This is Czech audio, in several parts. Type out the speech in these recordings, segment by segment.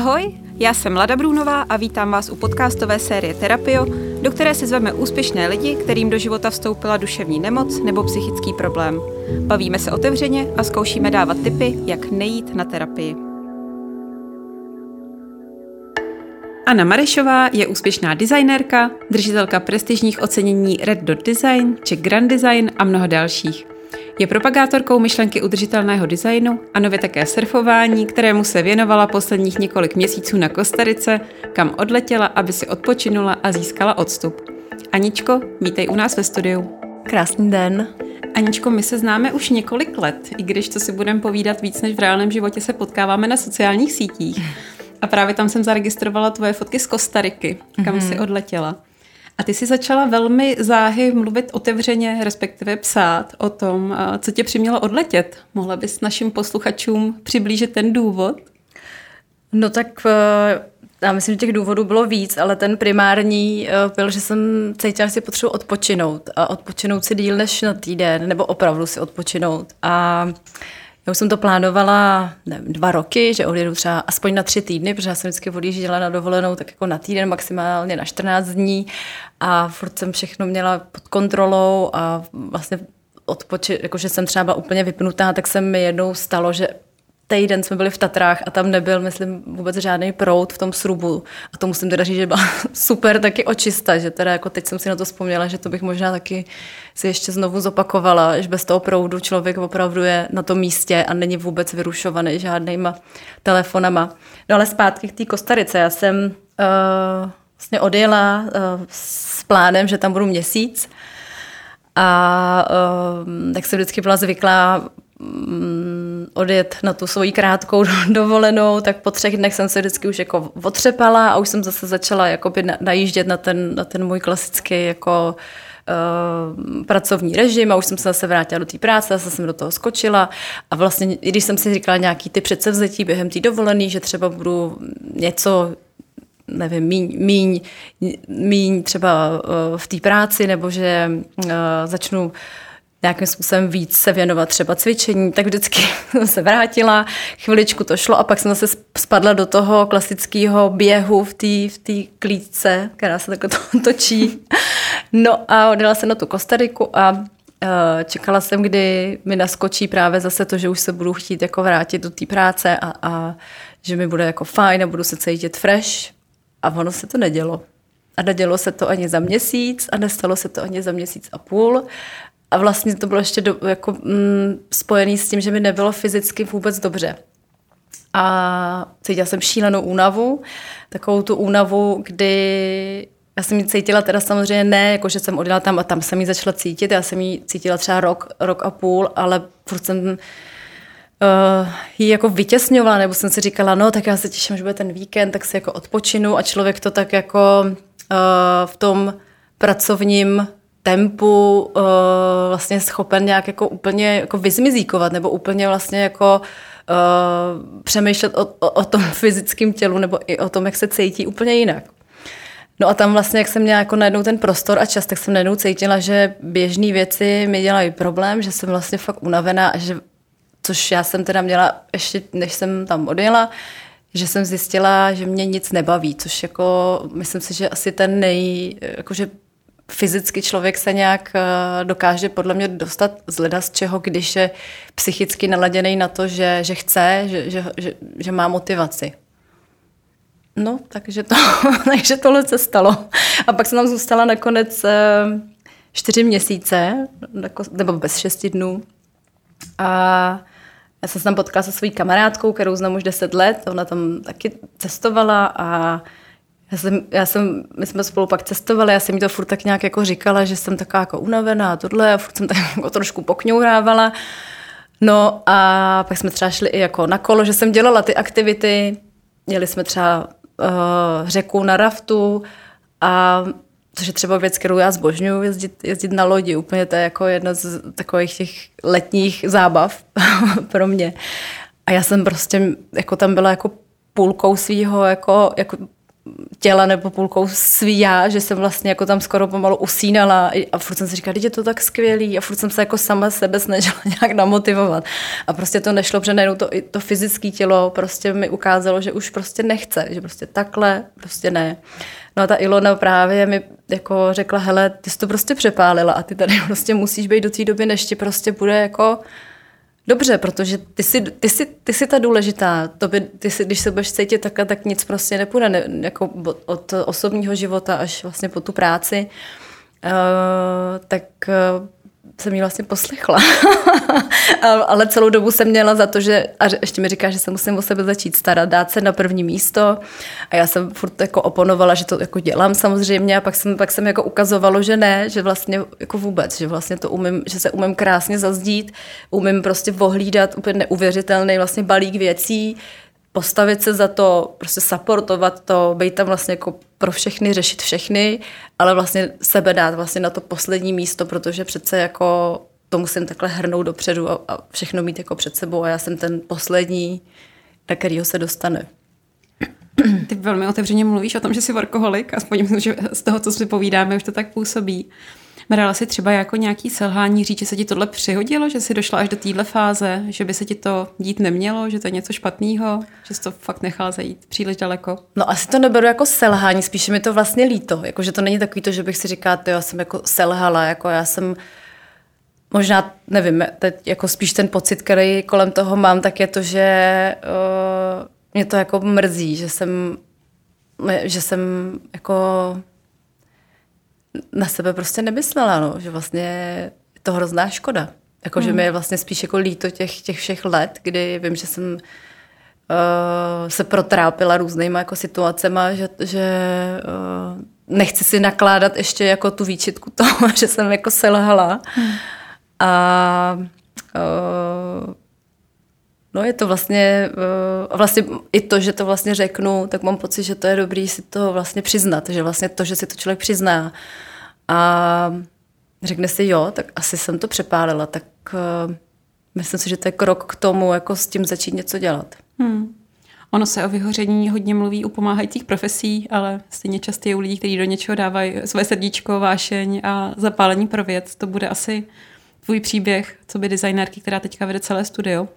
Ahoj, já jsem Lada Brůnová a vítám vás u podcastové série Terapio, do které si zveme úspěšné lidi, kterým do života vstoupila duševní nemoc nebo psychický problém. Bavíme se otevřeně a zkoušíme dávat tipy, jak nejít na terapii. Anna Marešová je úspěšná designérka, držitelka prestižních ocenění Red Dot Design, Czech Grand Design a mnoho dalších. Je propagátorkou myšlenky udržitelného designu a nově také surfování, kterému se věnovala posledních několik měsíců na Kostarice, kam odletěla, aby si odpočinula a získala odstup. Aničko, vítej u nás ve studiu. Krásný den. Aničko, my se známe už několik let, i když to si budeme povídat víc než v reálném životě se potkáváme na sociálních sítích. A právě tam jsem zaregistrovala tvoje fotky z Kostariky, kam mm-hmm. si odletěla. A ty jsi začala velmi záhy mluvit otevřeně, respektive psát o tom, co tě přimělo odletět. Mohla bys našim posluchačům přiblížit ten důvod? No tak eh, já myslím, že těch důvodů bylo víc, ale ten primární eh, byl, že jsem cítila, že si potřebuji odpočinout a odpočinout si díl než na týden, nebo opravdu si odpočinout. A já už jsem to plánovala nevím, dva roky, že odjedu třeba aspoň na tři týdny, protože já jsem vždycky odjížděla na dovolenou tak jako na týden, maximálně na 14 dní. A furt jsem všechno měla pod kontrolou a vlastně odpoči, jakože jsem třeba úplně vypnutá, tak se mi jednou stalo, že týden jsme byli v Tatrách a tam nebyl, myslím, vůbec žádný prout v tom srubu. A to musím teda říct, že byla super taky očista, že teda jako teď jsem si na to vzpomněla, že to bych možná taky si ještě znovu zopakovala, že bez toho proudu člověk opravdu je na tom místě a není vůbec vyrušovaný žádnýma telefonama. No ale zpátky k té Kostarice. Já jsem uh, vlastně odjela uh, s plánem, že tam budu měsíc a uh, tak jsem vždycky byla zvyklá odjet na tu svoji krátkou dovolenou, tak po třech dnech jsem se vždycky už jako otřepala a už jsem zase začala jakoby najíždět na ten, na ten můj klasický jako uh, pracovní režim a už jsem se zase vrátila do té práce, zase jsem do toho skočila. A vlastně, i když jsem si říkala nějaký ty předsevzetí během té dovolený, že třeba budu něco nevím, míň, míň, míň třeba uh, v té práci, nebo že uh, začnu nějakým způsobem víc se věnovat třeba cvičení, tak vždycky jsem se vrátila, chviličku to šlo a pak jsem zase spadla do toho klasického běhu v té v tý klíčce, která se takhle to, točí. No a odjela jsem na tu Kostariku a uh, čekala jsem, kdy mi naskočí právě zase to, že už se budu chtít jako vrátit do té práce a, a že mi bude jako fajn a budu se cítit fresh. A ono se to nedělo. A nedělo se to ani za měsíc a nestalo se to ani za měsíc a půl. A vlastně to bylo ještě do, jako, mm, spojené s tím, že mi nebylo fyzicky vůbec dobře. A cítila jsem šílenou únavu, takovou tu únavu, kdy já jsem ji cítila teda samozřejmě ne, jako že jsem odjela tam a tam jsem ji začala cítit, já jsem ji cítila třeba rok, rok a půl, ale furt jsem uh, ji jako vytěsňovala, nebo jsem si říkala, no tak já se těším, že bude ten víkend, tak si jako odpočinu a člověk to tak jako uh, v tom pracovním tempu uh, vlastně schopen nějak jako úplně jako vyzmizíkovat nebo úplně vlastně jako uh, přemýšlet o, o, o tom fyzickém tělu nebo i o tom, jak se cítí úplně jinak. No a tam vlastně, jak jsem měla jako najednou ten prostor a čas, tak jsem najednou cítila, že běžné věci mi dělají problém, že jsem vlastně fakt unavená a že, což já jsem teda měla ještě, než jsem tam odjela, že jsem zjistila, že mě nic nebaví, což jako myslím si, že asi ten nej, jakože fyzicky člověk se nějak eh, dokáže podle mě dostat z leda z čeho, když je psychicky naladěný na to, že, že chce, že, že, že, že má motivaci. No, takže, to, takže tohle se stalo. A pak jsem tam zůstala nakonec eh, čtyři měsíce, jako, nebo bez šesti dnů. A já jsem se tam potkala se svojí kamarádkou, kterou znám už deset let. Ona tam taky cestovala a já jsem, já jsem, my jsme spolu pak cestovali, já jsem mi to furt tak nějak jako říkala, že jsem taková jako unavená a tohle a furt jsem tak jako trošku pokňourávala. No a pak jsme třeba šli i jako na kolo, že jsem dělala ty aktivity, jeli jsme třeba uh, řeku na raftu a což je třeba věc, kterou já zbožňuji, jezdit, jezdit na lodi. Úplně to je jako jedna z takových těch letních zábav pro mě. A já jsem prostě jako tam byla jako půlkou svého jako, jako těla nebo půlkou svý já, že jsem vlastně jako tam skoro pomalu usínala a furt jsem si říkala, je to tak skvělý a furt jsem se jako sama sebe snažila nějak namotivovat. A prostě to nešlo, protože najednou to, to fyzické tělo prostě mi ukázalo, že už prostě nechce, že prostě takhle prostě ne. No a ta Ilona právě mi jako řekla, hele, ty jsi to prostě přepálila a ty tady prostě musíš být do té doby, než ti prostě bude jako dobře, protože ty jsi, ty jsi, ty jsi ta důležitá. To by, ty jsi, když se budeš cítit takhle, tak nic prostě nepůjde. Ne, jako od osobního života až vlastně po tu práci. Uh, tak uh, jsem ji vlastně poslechla. Ale celou dobu jsem měla za to, že a ještě mi říká, že se musím o sebe začít starat, dát se na první místo. A já jsem furt jako oponovala, že to jako dělám samozřejmě a pak jsem, pak jsem jako ukazovalo, že ne, že vlastně jako vůbec, že vlastně to umím, že se umím krásně zazdít, umím prostě vohlídat úplně neuvěřitelný vlastně balík věcí, postavit se za to, prostě supportovat to, být tam vlastně jako pro všechny, řešit všechny, ale vlastně sebe dát vlastně na to poslední místo, protože přece jako to musím takhle hrnout dopředu a, a všechno mít jako před sebou a já jsem ten poslední, na kterýho se dostane. Ty velmi otevřeně mluvíš o tom, že jsi workoholik, aspoň že z toho, co si povídáme, už to tak působí. Brala si třeba jako nějaký selhání říct, že se ti tohle přihodilo, že jsi došla až do téhle fáze, že by se ti to dít nemělo, že to je něco špatného, že jsi to fakt nechala zajít příliš daleko? No asi to neberu jako selhání, spíše mi to vlastně líto, jako že to není takový to, že bych si říkala, ty já jsem jako selhala, jako já jsem možná, nevím, teď jako spíš ten pocit, který kolem toho mám, tak je to, že uh, mě to jako mrzí, že jsem, že jsem jako na sebe prostě nemyslela, no, že vlastně je to hrozná škoda. Jako, hmm. že mi je vlastně spíš jako líto těch, těch všech let, kdy vím, že jsem uh, se protrápila různýma jako situacema, že, že uh, nechci si nakládat ještě jako tu výčitku toho, že jsem jako selhala. Hmm. A uh, No je to vlastně, uh, vlastně i to, že to vlastně řeknu, tak mám pocit, že to je dobrý si to vlastně přiznat, že vlastně to, že si to člověk přizná a řekne si jo, tak asi jsem to přepálila, tak uh, myslím si, že to je krok k tomu, jako s tím začít něco dělat. Hmm. Ono se o vyhoření hodně mluví u pomáhajících profesí, ale stejně často je u lidí, kteří do něčeho dávají své srdíčko, vášeň a zapálení pro věc. To bude asi tvůj příběh, co by designérky, která teďka vede celé studio.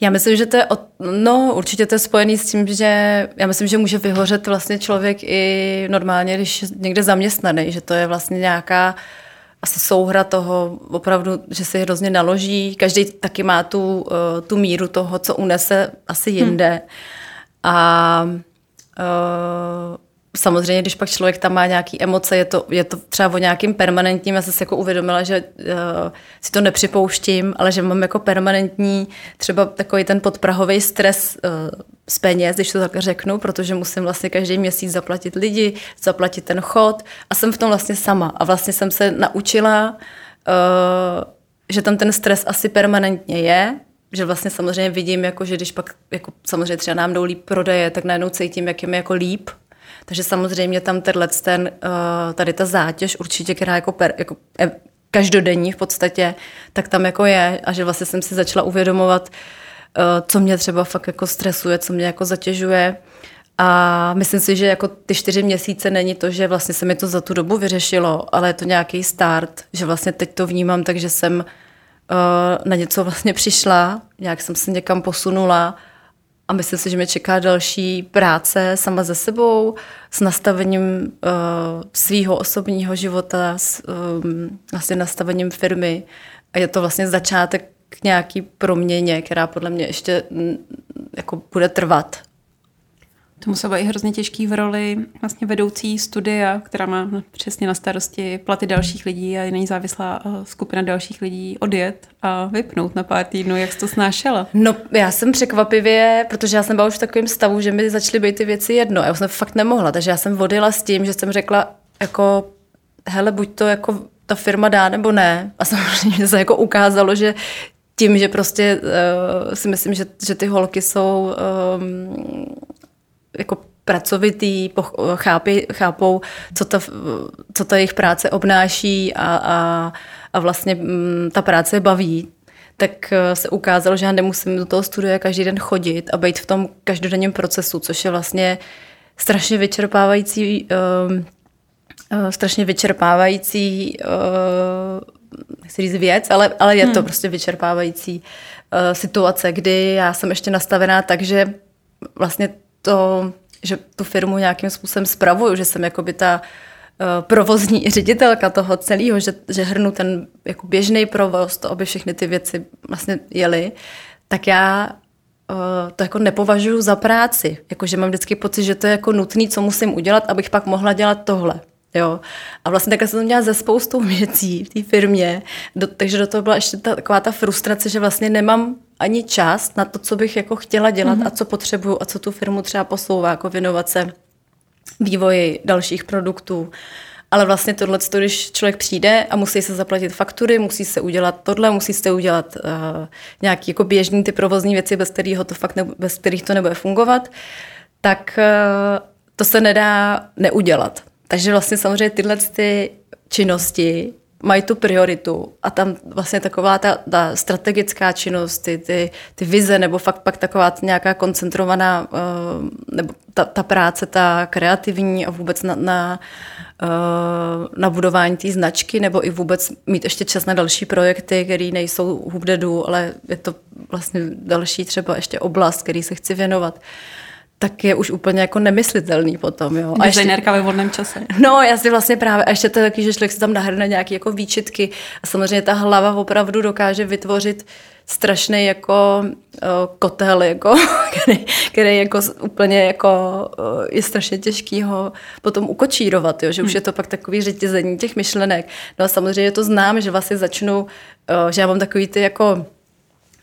Já myslím, že to je, od, no určitě to je spojený s tím, že já myslím, že může vyhořet vlastně člověk i normálně, když je někde zaměstnaný, že to je vlastně nějaká asi souhra toho opravdu, že se hrozně naloží. Každý taky má tu, uh, tu míru toho, co unese asi jinde. Hmm. A uh, samozřejmě, když pak člověk tam má nějaké emoce, je to, je to třeba o nějakým permanentním, já jsem si jako uvědomila, že uh, si to nepřipouštím, ale že mám jako permanentní třeba takový ten podprahový stres uh, z peněz, když to tak řeknu, protože musím vlastně každý měsíc zaplatit lidi, zaplatit ten chod a jsem v tom vlastně sama. A vlastně jsem se naučila, uh, že tam ten stres asi permanentně je, že vlastně samozřejmě vidím, jako, že když pak jako samozřejmě třeba nám jdou líp prodeje, tak najednou cítím, jak je mi jako líp, takže samozřejmě tam tenhle ten, eh, tady ta zátěž určitě, která jako, per, jako eh, každodenní v podstatě, tak tam jako je a že vlastně jsem si začala uvědomovat, eh, co mě třeba fakt jako stresuje, co mě jako zatěžuje. A myslím si, že jako ty čtyři měsíce není to, že vlastně se mi to za tu dobu vyřešilo, ale je to nějaký start, že vlastně teď to vnímám tak, že jsem na něco vlastně přišla, nějak jsem se někam posunula a myslím si, že mě čeká další práce sama ze sebou, s nastavením uh, svého osobního života, s um, vlastně nastavením firmy. A je to vlastně začátek k nějaký proměně, která podle mě ještě mm, jako bude trvat. To muselo být hrozně těžký v roli vlastně vedoucí studia, která má přesně na starosti platy dalších lidí a není závislá eh, skupina dalších lidí odjet a vypnout na pár týdnů. Jak jsi to snášela? No já jsem překvapivě, protože já jsem byla už v takovém stavu, že mi začaly být ty věci jedno. Já jsem fakt nemohla, takže já jsem odjela s tím, že jsem řekla jako hele, buď to jako ta firma dá nebo ne. A samozřejmě se jako ukázalo, že tím, že prostě uh, si myslím, že, že ty holky jsou um, jako pracovitý, chápí, chápou, co ta, co ta jejich práce obnáší a, a, a vlastně mm, ta práce baví, tak eh, se ukázalo, že já nemusím do toho studia každý den chodit a být v tom každodenním procesu, což je vlastně strašně vyčerpávající uh, uh, strašně vyčerpávající uh, nechci říct věc, ale, ale je hmm. to prostě vyčerpávající uh, situace, kdy já jsem ještě nastavená tak, že vlastně to, že tu firmu nějakým způsobem spravuju, že jsem jakoby ta uh, provozní ředitelka toho celého, že, že hrnu ten jako běžný provoz, to, aby všechny ty věci vlastně jely, tak já uh, to jako nepovažuji za práci. Jakože mám vždycky pocit, že to je jako nutné, co musím udělat, abych pak mohla dělat tohle. Jo. A vlastně takhle jsem to měla ze spoustou věcí v té firmě, do, takže do toho byla ještě ta, taková ta frustrace, že vlastně nemám ani čas na to, co bych jako chtěla dělat mm-hmm. a co potřebuju a co tu firmu třeba posouvá, jako věnovat se vývoji dalších produktů. Ale vlastně tohle, když člověk přijde a musí se zaplatit faktury, musí se udělat tohle, musí se udělat uh, nějaký jako běžný ty provozní věci, bez kterých to fakt ne, bez kterých to nebude fungovat, tak uh, to se nedá neudělat. Takže vlastně samozřejmě tyhle ty činnosti mají tu prioritu a tam vlastně taková ta, ta strategická činnost, ty, ty, ty vize nebo fakt pak taková nějaká koncentrovaná uh, nebo ta, ta práce, ta kreativní a vůbec na, na, uh, na budování té značky nebo i vůbec mít ještě čas na další projekty, které nejsou hubdedu, ale je to vlastně další třeba ještě oblast, který se chci věnovat. Uh, tak je už úplně jako nemyslitelný potom. Jo. A Designérka ve volném čase. No, já si vlastně právě, a ještě to taky, že člověk si tam nahrne nějaké jako výčitky a samozřejmě ta hlava opravdu dokáže vytvořit strašný jako uh, kotel, jako, který, který jako úplně jako uh, je strašně těžký ho potom ukočírovat, jo, že už hmm. je to pak takový řetězení těch myšlenek. No a samozřejmě to znám, že vlastně začnu, uh, že já mám takový ty jako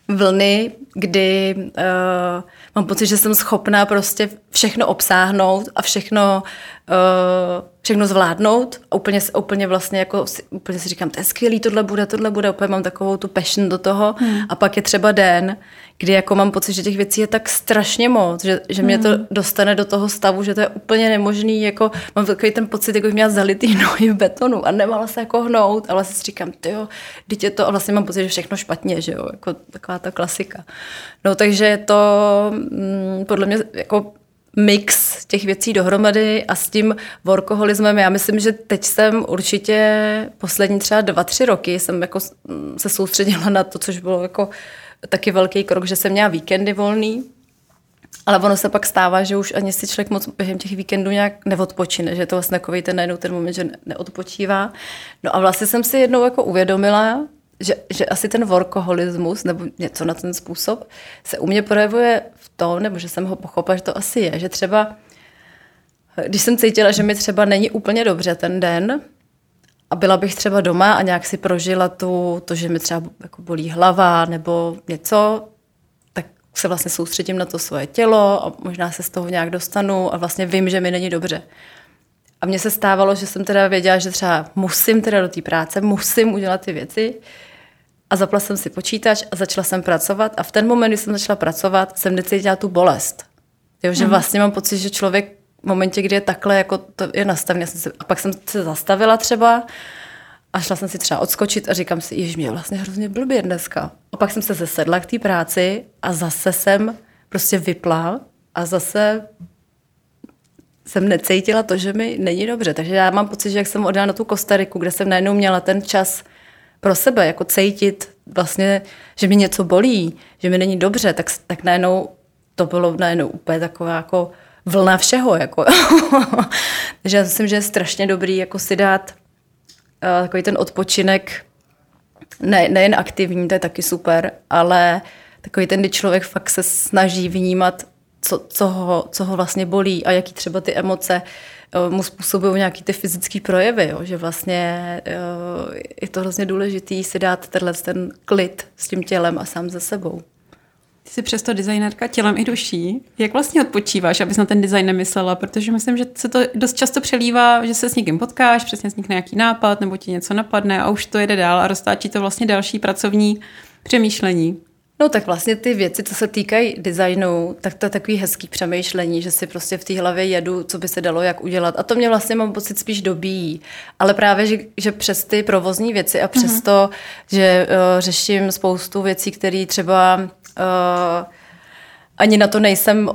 vlny, kdy uh, mám pocit, že jsem schopná prostě všechno obsáhnout a všechno, uh, všechno zvládnout a úplně, úplně vlastně jako úplně si říkám, to je skvělý, tohle bude, tohle bude, úplně mám takovou tu passion do toho hmm. a pak je třeba den, kdy jako mám pocit, že těch věcí je tak strašně moc, že, že mě to hmm. dostane do toho stavu, že to je úplně nemožný, jako mám takový ten pocit, jako měla zalitý nohy v betonu a nemala se jako hnout, ale si říkám, ty jo, je to, a vlastně mám pocit, že všechno špatně, že jo, jako taková ta klasika. No takže to mm, podle mě jako mix těch věcí dohromady a s tím workoholismem, já myslím, že teď jsem určitě poslední třeba dva, tři roky jsem jako se soustředila na to, což bylo jako taky velký krok, že jsem měla víkendy volný, ale ono se pak stává, že už ani si člověk moc během těch víkendů nějak neodpočine, že je to vlastně takový ten najednou ten moment, že neodpočívá. No a vlastně jsem si jednou jako uvědomila, že, že asi ten workoholismus nebo něco na ten způsob se u mě projevuje v tom, nebo že jsem ho pochopila, že to asi je, že třeba když jsem cítila, že mi třeba není úplně dobře ten den a byla bych třeba doma a nějak si prožila tu, to, že mi třeba jako bolí hlava nebo něco, tak se vlastně soustředím na to svoje tělo a možná se z toho nějak dostanu a vlastně vím, že mi není dobře. A mně se stávalo, že jsem teda věděla, že třeba musím teda do té práce, musím udělat ty věci, a zapla jsem si počítač a začala jsem pracovat a v ten moment, kdy jsem začala pracovat, jsem necítila tu bolest. Jo, že mm. vlastně mám pocit, že člověk v momentě, kdy je takhle, jako to je nastavený, jsem se, a pak jsem se zastavila třeba a šla jsem si třeba odskočit a říkám si, jež mě vlastně hrozně blbě dneska. A pak jsem se zesedla k té práci a zase jsem prostě vypla a zase jsem necítila to, že mi není dobře. Takže já mám pocit, že jak jsem odjela na tu Kostariku, kde jsem najednou měla ten čas pro sebe, jako cítit vlastně, že mi něco bolí, že mi není dobře, tak, tak najednou to bylo najednou úplně taková jako vlna všeho. Jako. Takže já myslím, že je strašně dobrý jako si dát uh, takový ten odpočinek, ne, nejen aktivní, to je taky super, ale takový ten, kdy člověk fakt se snaží vnímat, co, co, ho, co ho vlastně bolí a jaký třeba ty emoce Eh, mu způsobují nějaký ty fyzické projevy, jo? že vlastně eh, je to hrozně důležitý si dát tenhle ten klid s tím tělem a sám ze sebou. Ty jsi přesto designerka tělem i duší. Jak vlastně odpočíváš, abys na ten design nemyslela? Protože myslím, že se to dost často přelívá, že se s někým potkáš, přesně vznikne nějaký nápad, nebo ti něco napadne a už to jede dál a roztáčí to vlastně další pracovní přemýšlení. No tak vlastně ty věci, co se týkají designu, tak to je takový hezký přemýšlení, že si prostě v té hlavě jedu, co by se dalo, jak udělat. A to mě vlastně mám pocit spíš dobíjí. Ale právě, že, že přes ty provozní věci a přes mm-hmm. to, že uh, řeším spoustu věcí, které třeba uh, ani na to nejsem uh,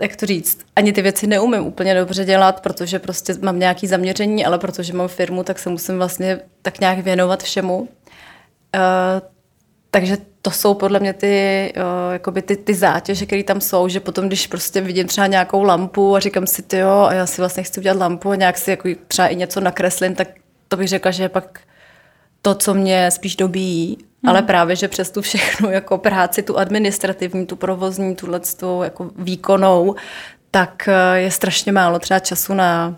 jak to říct, ani ty věci neumím úplně dobře dělat, protože prostě mám nějaké zaměření, ale protože mám firmu, tak se musím vlastně tak nějak věnovat všemu. Uh, takže to jsou podle mě ty, uh, jakoby ty, ty zátěže, které tam jsou, že potom, když prostě vidím třeba nějakou lampu a říkám si, ty jo, a já si vlastně chci udělat lampu a nějak si jako třeba i něco nakreslím, tak to bych řekla, že je pak to, co mě spíš dobíjí, hmm. ale právě, že přes tu všechnu jako práci, tu administrativní, tu provozní, tuhle tu jako výkonou, tak eh, je strašně málo třeba času na,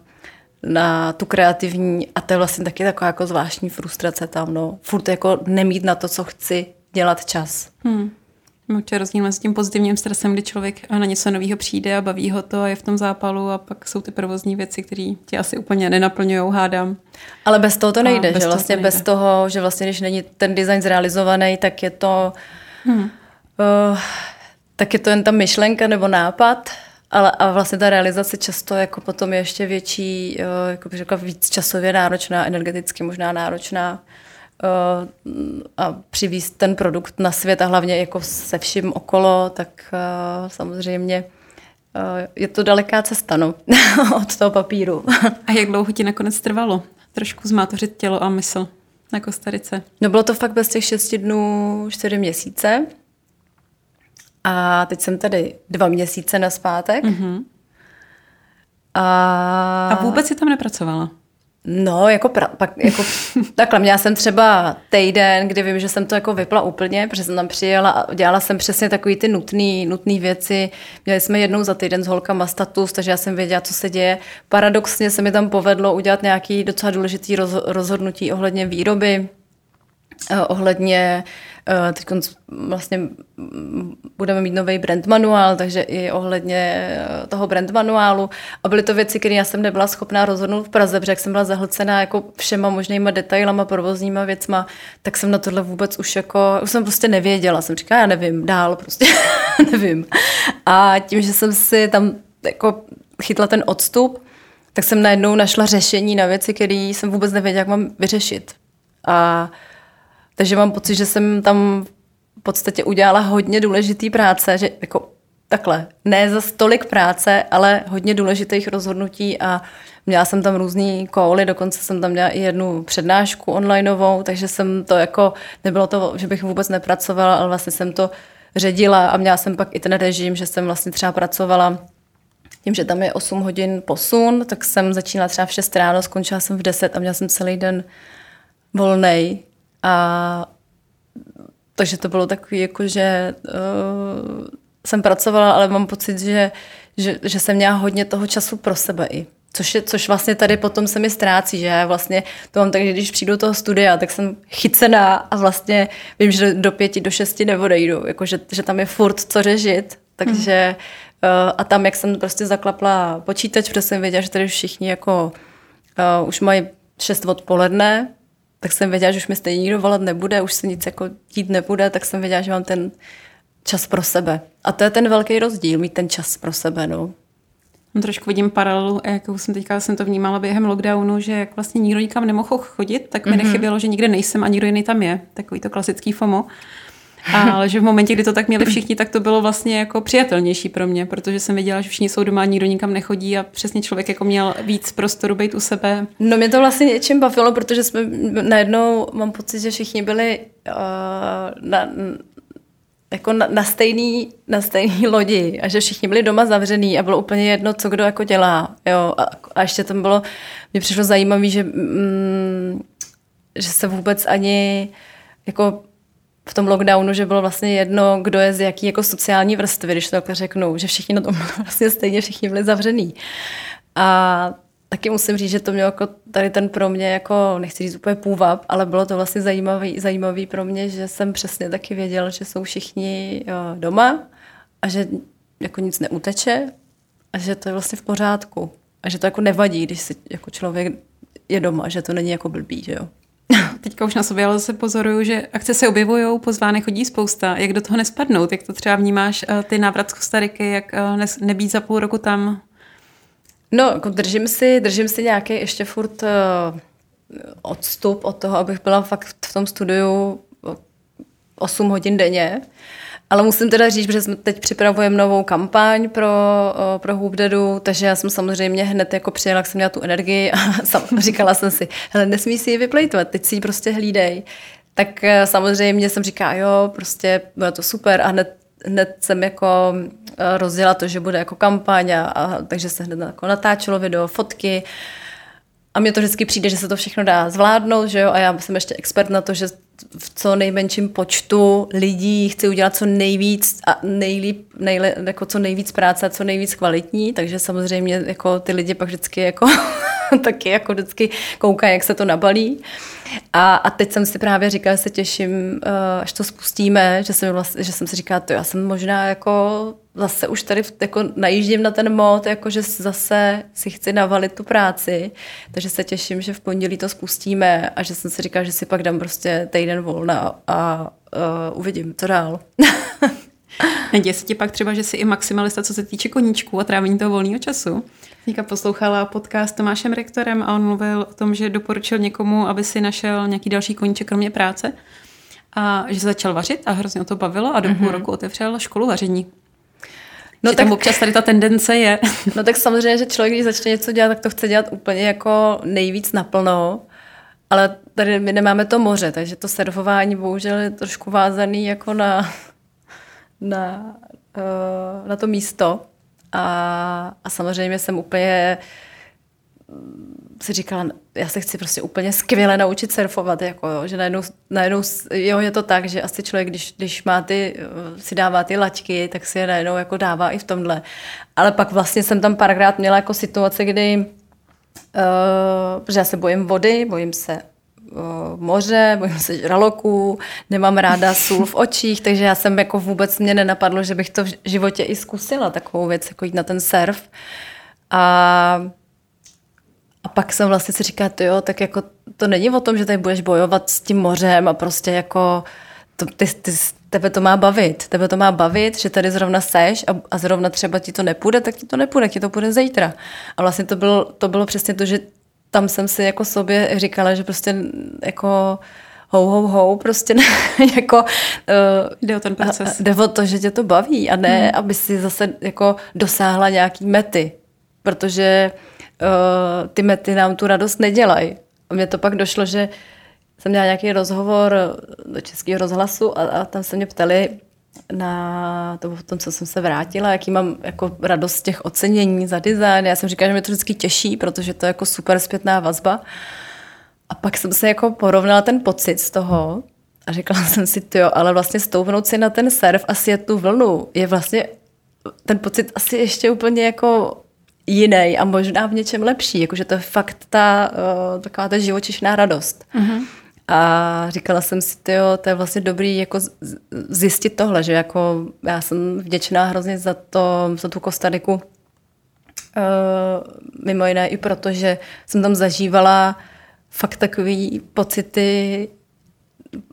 na tu kreativní a to je vlastně taky taková jako zvláštní frustrace tam, no. Furt jako nemít na to, co chci, dělat čas. Hmm. Určitě rozdíl mezi tím pozitivním stresem, kdy člověk na něco nového přijde a baví ho to a je v tom zápalu a pak jsou ty provozní věci, které tě asi úplně nenaplňují, hádám. Ale bez toho to nejde, bez že vlastně nejde. bez toho, že vlastně když není ten design zrealizovaný, tak je to hmm. uh, tak je to jen ta myšlenka nebo nápad, ale a vlastně ta realizace často jako potom je ještě větší, uh, jako bych řekla, víc časově náročná, energeticky možná náročná. Eh, a přivízt ten produkt na svět a hlavně jako se vším okolo, tak eh, samozřejmě eh, je to daleká cesta no, od toho papíru. a jak dlouho ti nakonec trvalo trošku zmátořit tělo a mysl na Kostarice? No bylo to fakt bez těch šesti dnů, čtyři měsíce. A teď jsem tady dva měsíce na zpátek. Mm-hmm. A... a vůbec si tam nepracovala? No, jako, pra, pak, jako takhle, měla jsem třeba týden, kdy vím, že jsem to jako vypla úplně, protože jsem tam přijela a dělala jsem přesně takový ty nutné nutný věci. Měli jsme jednou za týden s holkama status, takže já jsem věděla, co se děje. Paradoxně se mi tam povedlo udělat nějaký docela důležitý rozhodnutí ohledně výroby, ohledně Eh, teď vlastně budeme mít nový brand manuál, takže i ohledně eh, toho brand manuálu. A byly to věci, které já jsem nebyla schopná rozhodnout v Praze, protože jak jsem byla zahlcená jako všema možnýma detailama, provozníma věcma, tak jsem na tohle vůbec už jako, už jsem prostě nevěděla. Jsem říkala, já nevím, dál prostě nevím. A tím, že jsem si tam jako chytla ten odstup, tak jsem najednou našla řešení na věci, které jsem vůbec nevěděla, jak mám vyřešit. A takže mám pocit, že jsem tam v podstatě udělala hodně důležitý práce, že jako takhle, ne za stolik práce, ale hodně důležitých rozhodnutí a měla jsem tam různý kóly, dokonce jsem tam měla i jednu přednášku onlineovou, takže jsem to jako, nebylo to, že bych vůbec nepracovala, ale vlastně jsem to ředila a měla jsem pak i ten režim, že jsem vlastně třeba pracovala tím, že tam je 8 hodin posun, tak jsem začínala třeba v 6 ráno, skončila jsem v 10 a měla jsem celý den volnej, a takže to bylo takový, jako že uh, jsem pracovala, ale mám pocit, že, že, že jsem měla hodně toho času pro sebe i. Což, je, což vlastně tady potom se mi ztrácí, že já vlastně to mám tak, že když přijdu do toho studia, tak jsem chycená a vlastně vím, že do pěti, do šesti neodejdu, jako že, že tam je furt co řešit, takže uh, a tam, jak jsem prostě zaklapla počítač, protože jsem věděla, že tady všichni jako uh, už mají šest odpoledne, tak jsem věděla, že už mi stejně nikdo volat nebude, už se nic jako dít nebude, tak jsem věděla, že mám ten čas pro sebe. A to je ten velký rozdíl, mít ten čas pro sebe. No. Trošku vidím paralelu, jakou jsem teďka jsem to vnímala během lockdownu, že jak vlastně nikdo nikam nemohl chodit, tak mi mm-hmm. nechybělo, že nikde nejsem a nikdo jiný tam je. Takový to klasický FOMO. Ale že v momentě, kdy to tak měli všichni, tak to bylo vlastně jako přijatelnější pro mě, protože jsem věděla, že všichni jsou doma, nikdo nikam nechodí a přesně člověk jako měl víc prostoru být u sebe. No mě to vlastně něčím bavilo, protože jsme najednou, mám pocit, že všichni byli uh, na, jako na, na, stejný, na stejný lodi a že všichni byli doma zavřený a bylo úplně jedno, co kdo jako dělá. Jo? A, a ještě tam bylo, mě přišlo zajímavé, že, mm, že se vůbec ani jako v tom lockdownu, že bylo vlastně jedno, kdo je z jaký jako sociální vrstvy, když to takhle řeknu, že všichni na tom vlastně stejně všichni byli zavřený. A taky musím říct, že to mělo jako tady ten pro mě jako, nechci říct úplně půvab, ale bylo to vlastně zajímavý, zajímavý pro mě, že jsem přesně taky věděla, že jsou všichni jo, doma a že jako nic neuteče a že to je vlastně v pořádku. A že to jako nevadí, když si jako člověk je doma, že to není jako blbý, že jo. Teďka už na sobě ale se pozoruju, že akce se objevují, pozvány chodí spousta. Jak do toho nespadnout? Jak to třeba vnímáš, eh, ty návrat z Kostariky, jak eh, nebýt za půl roku tam? No, jako držím si, držím si nějaký ještě furt uh, odstup od toho, abych byla fakt v tom studiu 8 hodin denně. Ale musím teda říct, že jsme teď připravujeme novou kampaň pro, pro Hoopdedu, takže já jsem samozřejmě hned jako přijela, jak jsem měla tu energii a říkala jsem si, hele, nesmí si ji vyplejtovat, teď si ji prostě hlídej. Tak eh, samozřejmě jsem říká, jo, prostě bylo to super a hned, hned jsem jako eh, rozdělala to, že bude jako kampaň a, a takže se hned jako natáčelo video, fotky a mně to vždycky přijde, že se to všechno dá zvládnout, že jo, a já jsem ještě expert na to, že v co nejmenším počtu lidí chci udělat co nejvíc a nejlíp, nejle, jako co nejvíc práce a co nejvíc kvalitní, takže samozřejmě jako ty lidi pak vždycky jako taky jako vždycky koukají, jak se to nabalí. A, a teď jsem si právě říkala, že se těším, eh, až to spustíme, že jsem, vlastně, že jsem si říkala, to já jsem možná jako zase už tady jako najíždím na ten mod, jako že zase si chci navalit tu práci, takže se těším, že v pondělí to spustíme a že jsem si říkala, že si pak dám prostě týden volna a uh, uvidím, co dál. Neděje se ti pak třeba, že jsi i maximalista, co se týče koníčků a trávení toho volného času? Teďka poslouchala podcast s Tomášem Rektorem a on mluvil o tom, že doporučil někomu, aby si našel nějaký další koníček kromě práce a že začal vařit a hrozně o to bavilo a do mm-hmm. půl roku otevřel školu vaření. No že tak, tam občas tady ta tendence je. No tak samozřejmě, že člověk, když začne něco dělat, tak to chce dělat úplně jako nejvíc naplno. Ale tady my nemáme to moře, takže to surfování bohužel je trošku vázaný jako na, na, uh, na to místo. A, a samozřejmě jsem úplně si říkala, já se chci prostě úplně skvěle naučit surfovat, jako že najednou, najednou, jo, je to tak, že asi člověk, když, když má ty, si dává ty laťky, tak si je najednou jako dává i v tomhle. Ale pak vlastně jsem tam párkrát měla jako situace, kdy, uh, já se bojím vody, bojím se moře, bojím se žraloků, nemám ráda sůl v očích, takže já jsem jako vůbec mě nenapadlo, že bych to v životě i zkusila, takovou věc, jako jít na ten surf. A a pak jsem vlastně si říkala, jo, tak jako to není o tom, že tady budeš bojovat s tím mořem a prostě jako to, ty, ty, tebe to má bavit. Tebe to má bavit, že tady zrovna seš a, a zrovna třeba ti to nepůjde, tak ti to nepůjde, ti to půjde zítra. A vlastně to bylo, to bylo přesně to, že tam jsem si jako sobě říkala, že prostě jako hou, hou, hou, prostě ne, jako... Uh, jde o ten proces. Jde o to, že tě to baví a ne, hmm. aby si zase jako dosáhla nějaký mety. Protože uh, ty mety nám tu radost nedělají. A mně to pak došlo, že jsem měla nějaký rozhovor do Českého rozhlasu a, a tam se mě ptali na to, tom, co jsem se vrátila, jaký mám jako radost z těch ocenění za design. Já jsem říkala, že mě to vždycky těší, protože to je jako super zpětná vazba. A pak jsem se jako porovnala ten pocit z toho a říkala jsem si, jo, ale vlastně stoupnout si na ten surf a sjet tu vlnu je vlastně ten pocit asi ještě úplně jako jiný a možná v něčem lepší, jakože to je fakt ta, uh, taková ta živočišná radost. Uh-huh. A říkala jsem si, tyjo, to je vlastně dobrý jako zjistit tohle, že jako já jsem vděčná hrozně za, to, za tu Kostariku. Uh, mimo jiné i proto, že jsem tam zažívala fakt takový pocity,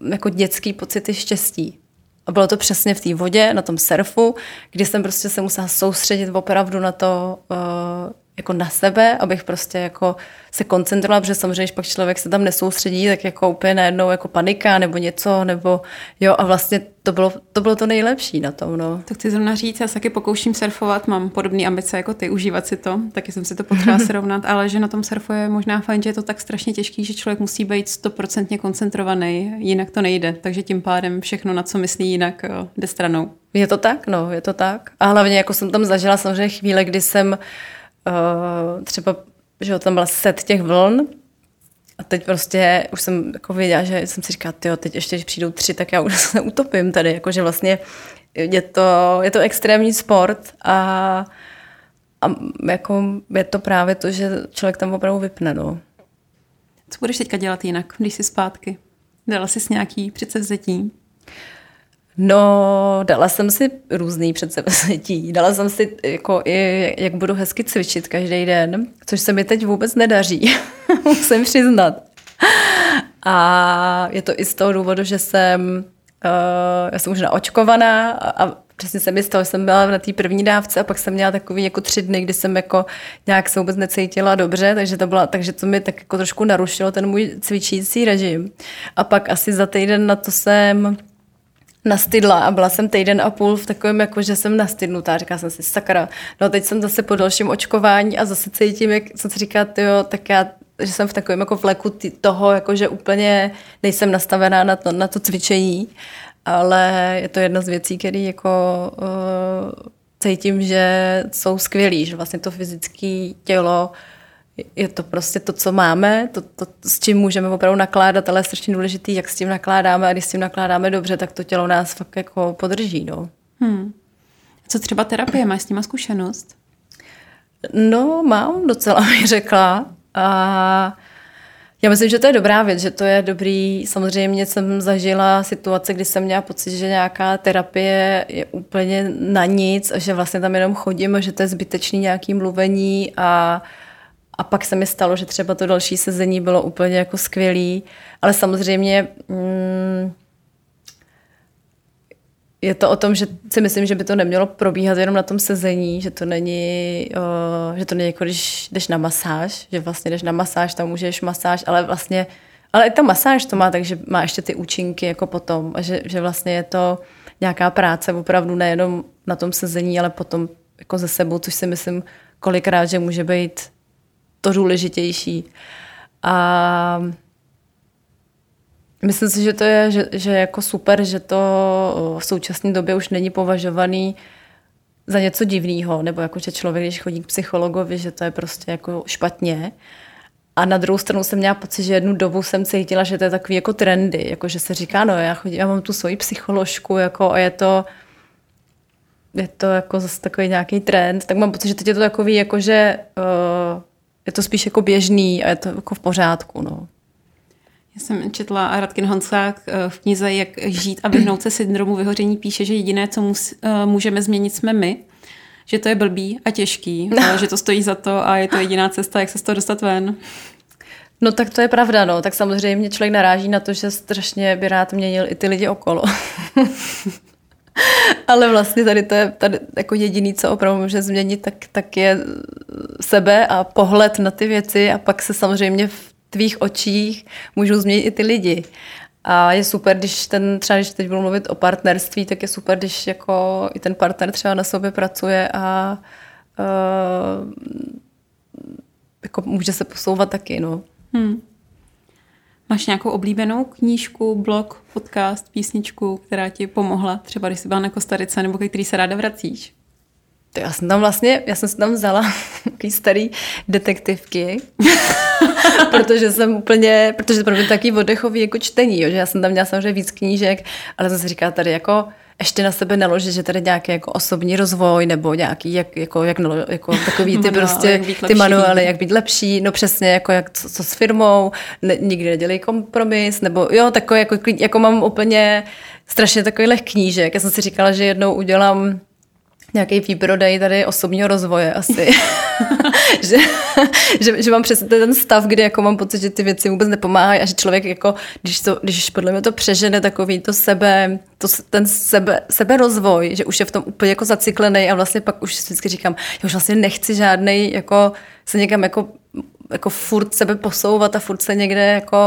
jako dětský pocity štěstí. A bylo to přesně v té vodě, na tom surfu, kdy jsem prostě se musela soustředit opravdu na to, uh, jako na sebe, abych prostě jako se koncentrovala, protože samozřejmě, když pak člověk se tam nesoustředí, tak jako úplně najednou jako panika nebo něco, nebo jo a vlastně to bylo to, bylo to nejlepší na tom, no. To chci zrovna říct, já se taky pokouším surfovat, mám podobné ambice jako ty, užívat si to, taky jsem si to potřeba srovnat, ale že na tom surfu je možná fajn, že je to tak strašně těžký, že člověk musí být stoprocentně koncentrovaný, jinak to nejde, takže tím pádem všechno, na co myslí jinak, jde stranou. Je to tak, no, je to tak. A hlavně jako jsem tam zažila samozřejmě chvíle, kdy jsem uh, třeba, že tam byla set těch vln a teď prostě už jsem jako věděla, že jsem si říkala, jo, teď ještě, když přijdou tři, tak já už se utopím tady, jakože vlastně je to, je to extrémní sport a, a jako je to právě to, že člověk tam opravdu vypne, no. Co budeš teďka dělat jinak, když jsi zpátky? Dala jsi nějaký předsevzetí? No, dala jsem si různý předsevzetí. Dala jsem si, jako, i, jak budu hezky cvičit každý den, což se mi teď vůbec nedaří, musím přiznat. A je to i z toho důvodu, že jsem, uh, já jsem už naočkovaná a, a přesně se mi stalo, jsem byla na té první dávce a pak jsem měla takový jako tři dny, kdy jsem jako nějak se vůbec necítila dobře, takže to, byla, takže to mi tak jako trošku narušilo ten můj cvičící režim. A pak asi za týden na to jsem nastydla a byla jsem týden a půl v takovém, jako že jsem nastydnutá. Říkala jsem si, sakra, no teď jsem zase po dalším očkování a zase cítím, jak jsem si říká, jo, tak já že jsem v takovém jako vleku toho, jako že úplně nejsem nastavená na to, na to cvičení, ale je to jedna z věcí, které jako uh, cítím, že jsou skvělý, že vlastně to fyzické tělo je to prostě to, co máme, to, to, s čím můžeme opravdu nakládat, ale je strašně důležitý, jak s tím nakládáme a když s tím nakládáme dobře, tak to tělo nás fakt jako podrží. No. Hmm. Co třeba terapie? Máš s tím zkušenost? No, mám docela, mi řekla. A já myslím, že to je dobrá věc, že to je dobrý. Samozřejmě jsem zažila situace, kdy jsem měla pocit, že nějaká terapie je úplně na nic a že vlastně tam jenom chodím a že to je zbytečný nějaký mluvení a, a pak se mi stalo, že třeba to další sezení bylo úplně jako skvělý, ale samozřejmě mm, je to o tom, že si myslím, že by to nemělo probíhat jenom na tom sezení, že to není, uh, že to není jako když jdeš na masáž, že vlastně jdeš na masáž, tam můžeš masáž, ale vlastně, ale i ta masáž to má, takže má ještě ty účinky jako potom, a že, že vlastně je to nějaká práce opravdu nejenom na tom sezení, ale potom jako ze sebou, což si myslím kolikrát, že může být to důležitější. A Myslím si, že to je že, že jako super, že to v současné době už není považovaný za něco divného, nebo jako, že člověk, když chodí k psychologovi, že to je prostě jako špatně. A na druhou stranu jsem měla pocit, že jednu dobu jsem cítila, že to je takový jako trendy, jako že se říká, no já, chodím, já mám tu svoji psycholožku jako, a je to, je to jako zase takový nějaký trend, tak mám pocit, že teď je to takový, jako že uh, je to spíš jako běžný a je to jako v pořádku. No. Já jsem četla Radkin Honslák eh, v knize Jak žít a vyhnout se syndromu vyhoření píše, že jediné, co mus, eh, můžeme změnit, jsme my. Že to je blbý a těžký, no. ale že to stojí za to a je to jediná cesta, jak se z toho dostat ven. No tak to je pravda, no. Tak samozřejmě člověk naráží na to, že strašně by rád měnil i ty lidi okolo. Ale vlastně tady to je tady jako jediný, co opravdu může změnit, tak, tak je sebe a pohled na ty věci a pak se samozřejmě v tvých očích můžou změnit i ty lidi. A je super, když ten, třeba když teď budu mluvit o partnerství, tak je super, když jako i ten partner třeba na sobě pracuje a uh, jako může se posouvat taky, no. Hmm. Máš nějakou oblíbenou knížku, blog, podcast, písničku, která ti pomohla, třeba když jsi byla na Kostarice, nebo ke který se ráda vracíš? To já jsem tam vlastně, já jsem si tam vzala takový starý detektivky, protože jsem úplně, protože to pro mě taky oddechový jako čtení, jo, že já jsem tam měla samozřejmě víc knížek, ale jsem si říkala tady jako ještě na sebe naložit, že tady nějaký jako osobní rozvoj nebo nějaký jak, jako, jak, jako takový ty prostě ty manuály, jak být lepší, no přesně jako jak co, co s firmou, ne, nikdy nedělej kompromis, nebo jo, takový jako, jako mám úplně strašně takových knížek. Já jsem si říkala, že jednou udělám nějaký výprodej tady osobního rozvoje asi. že, že, že, mám přesně ten stav, kdy jako mám pocit, že ty věci vůbec nepomáhají a že člověk jako, když, to, když podle mě to přežene takový to sebe, to, ten sebe, sebe rozvoj, že už je v tom úplně jako zaciklený a vlastně pak už vždycky říkám, já už vlastně nechci žádný jako se někam jako, jako furt sebe posouvat a furt se někde jako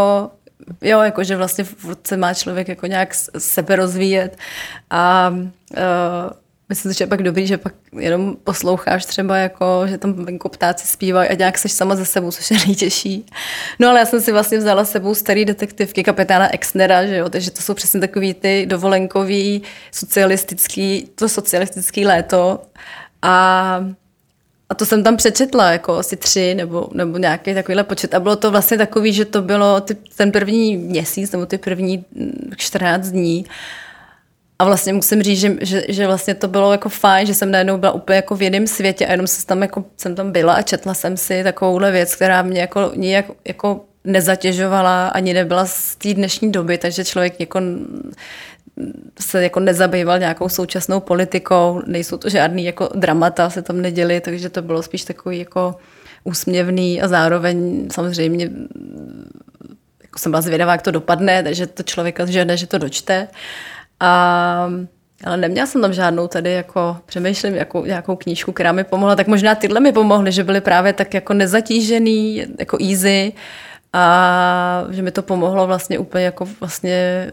jo, jako že vlastně furt se má člověk jako nějak sebe rozvíjet a uh, Myslím že je pak dobrý, že pak jenom posloucháš třeba jako, že tam venku ptáci zpívají a nějak seš sama ze sebou, což je nejtěžší. No ale já jsem si vlastně vzala sebou starý detektivky kapitána Exnera, že jo, takže to jsou přesně takový ty dovolenkový socialistický, to socialistický léto a a to jsem tam přečetla, jako asi tři nebo, nebo nějaký takovýhle počet. A bylo to vlastně takový, že to bylo ty, ten první měsíc nebo ty první 14 dní. A vlastně musím říct, že, že, že, vlastně to bylo jako fajn, že jsem najednou byla úplně jako v jiném světě a jenom se tam jako, jsem tam byla a četla jsem si takovouhle věc, která mě jako nijak jako nezatěžovala ani nebyla z té dnešní doby, takže člověk jako se jako nezabýval nějakou současnou politikou, nejsou to žádný jako dramata, se tam neděli, takže to bylo spíš takový jako úsměvný a zároveň samozřejmě jako jsem byla zvědavá, jak to dopadne, takže to člověka žene, že to dočte. A, ale neměla jsem tam žádnou tady jako, přemýšlím, jako, nějakou knížku, která mi pomohla, tak možná tyhle mi pomohly, že byly právě tak jako nezatížený, jako easy a že mi to pomohlo vlastně úplně jako vlastně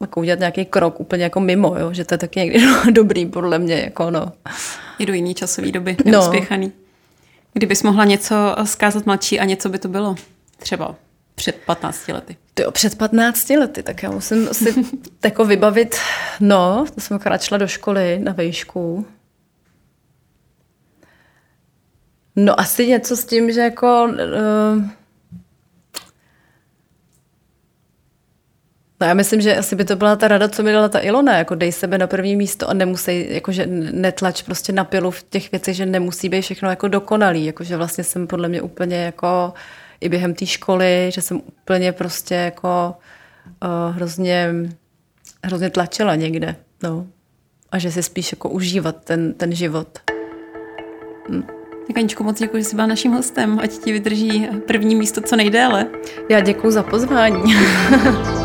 jako udělat nějaký krok úplně jako mimo, jo? že to je taky někdy dobrý podle mě. Jako no. I do jiný časové doby, neuspěchaný. No. Kdybys mohla něco zkázat mladší a něco by to bylo? Třeba před 15 lety. Jo, před 15 lety, tak já musím si jako vybavit, no, to jsem akorát šla do školy na vejšku. No asi něco s tím, že jako... Uh, No já myslím, že asi by to byla ta rada, co mi dala ta Ilona, jako dej sebe na první místo a nemusí, jakože netlač prostě na pilu v těch věcech, že nemusí být všechno jako dokonalý, jakože vlastně jsem podle mě úplně jako i během té školy, že jsem úplně prostě jako uh, hrozně, hrozně tlačila někde, no. A že si spíš jako užívat ten, ten život. Hm. Tak Aničko, moc děkuji, že jsi byla naším hostem, ať ti vydrží první místo co nejdéle. Já děkuji za pozvání.